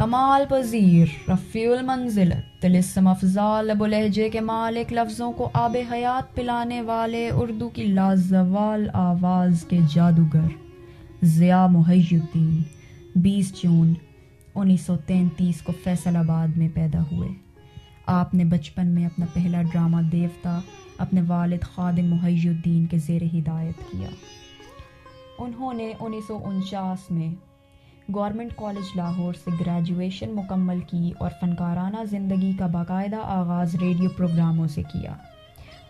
کمال پذیر، رفیع المنزلت تلسم افضال ابو لہجے کے مالک، لفظوں کو آب حیات پلانے والے، اردو کی لازوال آواز کے جادوگر۔ ضیاء محی الدین بیس جون انیس سو تینتیس کو فیصل آباد میں پیدا ہوئے۔ آپ نے بچپن میں اپنا پہلا ڈرامہ دیوتا، اپنے والد خادم محی الدین کے زیر ہدایت کیا۔ انہوں نے انیس سو انچاس میں گورنمنٹ کالج لاہور سے گریجویشن مکمل کی اور فنکارانہ زندگی کا باقاعدہ آغاز ریڈیو پروگراموں سے کیا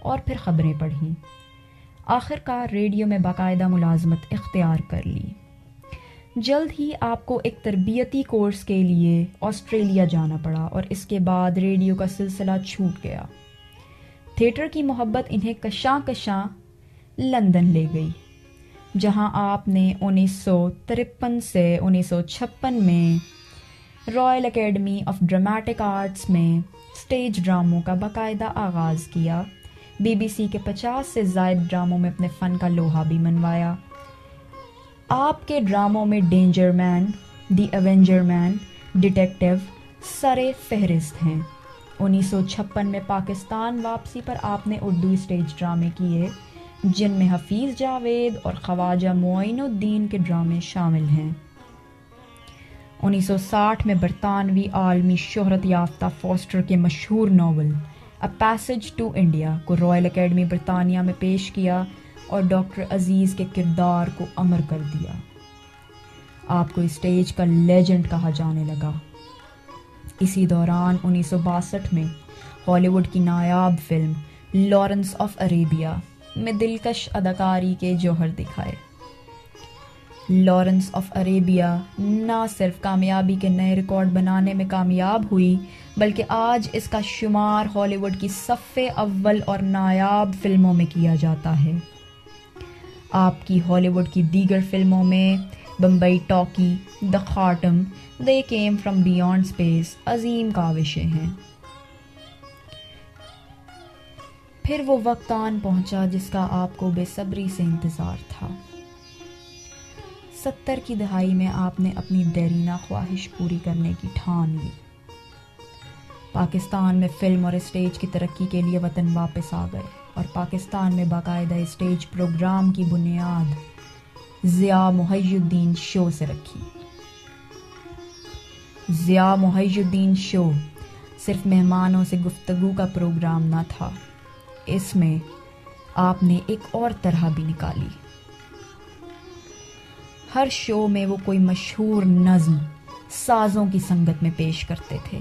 اور پھر خبریں پڑھیں۔ آخر کار ریڈیو میں باقاعدہ ملازمت اختیار کر لی۔ جلد ہی آپ کو ایک تربیتی کورس کے لیے آسٹریلیا جانا پڑا اور اس کے بعد ریڈیو کا سلسلہ چھوٹ گیا۔ تھیٹر کی محبت انہیں کشاں کشاں لندن لے گئی۔ جہاں آپ نے انیس سو ترپن سے انیس سو چھپن میں Royal Academy of Dramatic Arts میں اسٹیج ڈراموں کا باقاعدہ آغاز کیا۔ بی بی سی کے پچاس سے زائد ڈراموں میں اپنے فن کا لوہا بھی منوایا۔ آپ کے ڈراموں میں danger man the avenger man detective سر فہرست ہیں۔ انیس سو چھپن میں پاکستان واپسی پر آپ نے اردو اسٹیج ڈرامے کیے۔ جن میں حفیظ جاوید اور خواجہ معین الدین کے ڈرامے شامل ہیں۔ انیس سو ساٹھ میں برطانوی عالمی شہرت یافتہ فوسٹر کے مشہور novel A Passage to India کو رائل اکیڈمی برطانیہ میں پیش کیا اور ڈاکٹر عزیز کے کردار کو امر کر دیا۔ آپ کو اسٹیج کا لیجنڈ کہا جانے لگا۔ اسی دوران انیس سو باسٹھ میں ہالی ووڈ کی نایاب فلم لارنس آف اریبیا میں دلکش اداکاری کے جوہر دکھائے۔ لارنس آف اریبیا نہ صرف کامیابی کے نئے ریکارڈ بنانے میں کامیاب ہوئی، بلکہ آج اس کا شمار ہالی ووڈ کی صف اول اور نایاب فلموں میں کیا جاتا ہے۔ آپ کی ہالی ووڈ کی دیگر فلموں میں بمبئی ٹاکی دا خاٹم they came from beyond space عظیم کاوشیں ہیں۔ پھر وہ وقت آن پہنچا جس کا آپ کو بے صبری سے انتظار تھا۔ ستر کی دہائی میں آپ نے اپنی دیرینہ خواہش پوری کرنے کی ٹھان لی۔ پاکستان میں فلم اور اسٹیج کی ترقی کے لیے وطن واپس آ گئے اور پاکستان میں باقاعدہ اسٹیج پروگرام کی بنیاد ضیاء محی الدین شو سے رکھی۔ ضیاء محی الدین شو صرف مہمانوں سے گفتگو کا پروگرام نہ تھا۔ اس میں آپ نے ایک اور طرح بھی نکالی۔ ہر شو میں وہ کوئی مشہور نظم سازوں کی سنگت میں پیش کرتے تھے۔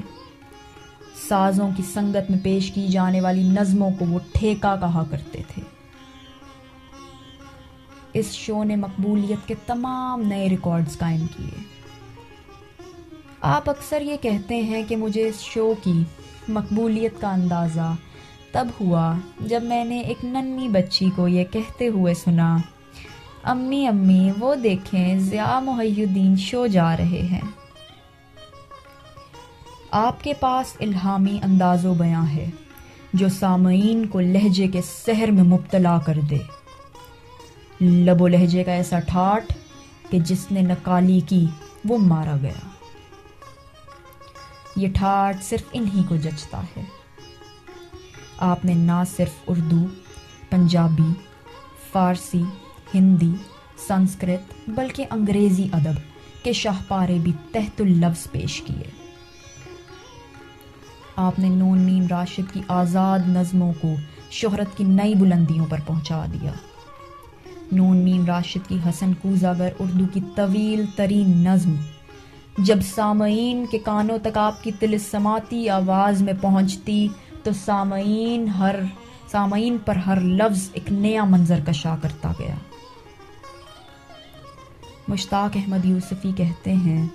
سازوں کی سنگت میں پیش کی جانے والی نظموں کو وہ ٹھیکہ کہا کرتے تھے۔ اس شو نے مقبولیت کے تمام نئے ریکارڈز قائم کیے۔ آپ اکثر یہ کہتے ہیں کہ مجھے اس شو کی مقبولیت کا اندازہ تب ہوا جب میں نے ایک ننی بچی کو یہ کہتے ہوئے سنا، امی امی، وہ دیکھیں ضیاء محی الدین شو جا رہے ہیں۔ آپ کے پاس الہامی انداز و بیاں ہے جو سامعین کو لہجے کے سحر میں مبتلا کر دے۔ لب و لہجے کا ایسا ٹھاٹ کہ جس نے نکالی کی، وہ مارا گیا۔ یہ ٹھاٹ صرف انہی کو جچتا ہے۔ آپ نے نہ صرف اردو، پنجابی، فارسی، ہندی، سنسکرت بلکہ انگریزی ادب کے شاہپارے بھی تحت اللفظ پیش کیے۔ آپ نے نون میم راشد کی آزاد نظموں کو شہرت کی نئی بلندیوں پر پہنچا دیا۔ نون میم راشد کی حسن کوزاگر اردو کی طویل ترین نظم، جب سامعین کے کانوں تک آپ کی تلسماتی آواز میں پہنچتی تو سامعین ہر سامعین پر ہر لفظ ایک نیا منظر کشا کرتا گیا۔ مشتاق احمد یوسفی کہتے ہیں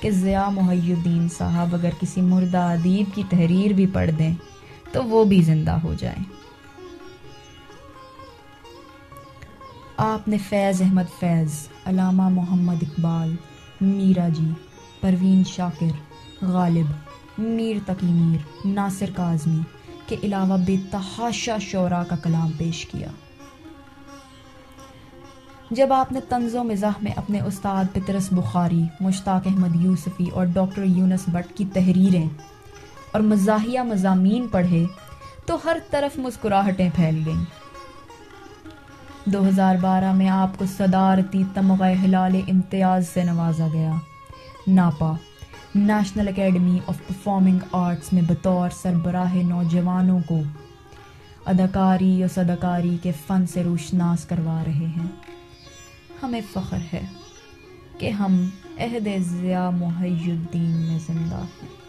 کہ ضیاء محی الدین صاحب اگر کسی مردہ ادیب کی تحریر بھی پڑھ دیں تو وہ بھی زندہ ہو جائیں۔ آپ نے فیض احمد فیض، علامہ محمد اقبال، میرا جی پروین شاکر، غالب۔ میر تقی میر، ناصر کاظمی کے علاوہ بے تحاشا شعراء کا کلام پیش کیا۔ جب آپ نے طنز و مزاح میں اپنے استاد پترس بخاری، مشتاق احمد یوسفی اور ڈاکٹر یونس بٹ کی تحریریں اور مزاحیہ مضامین پڑھے، تو ہر طرف مسکراہٹیں پھیل گئیں۔ دو ہزار بارہ میں آپ کو صدارتی تمغہ ہلال امتیاز سے نوازا گیا، NAPA. National Academy of Performing Arts میں بطور سربراہ نوجوانوں کو اداکاری اور صداکاری کے فن سے روشناس کروا رہے ہیں۔ ہمیں فخر ہے کہ ہم عہد ضیاء محی الدین میں زندہ ہیں۔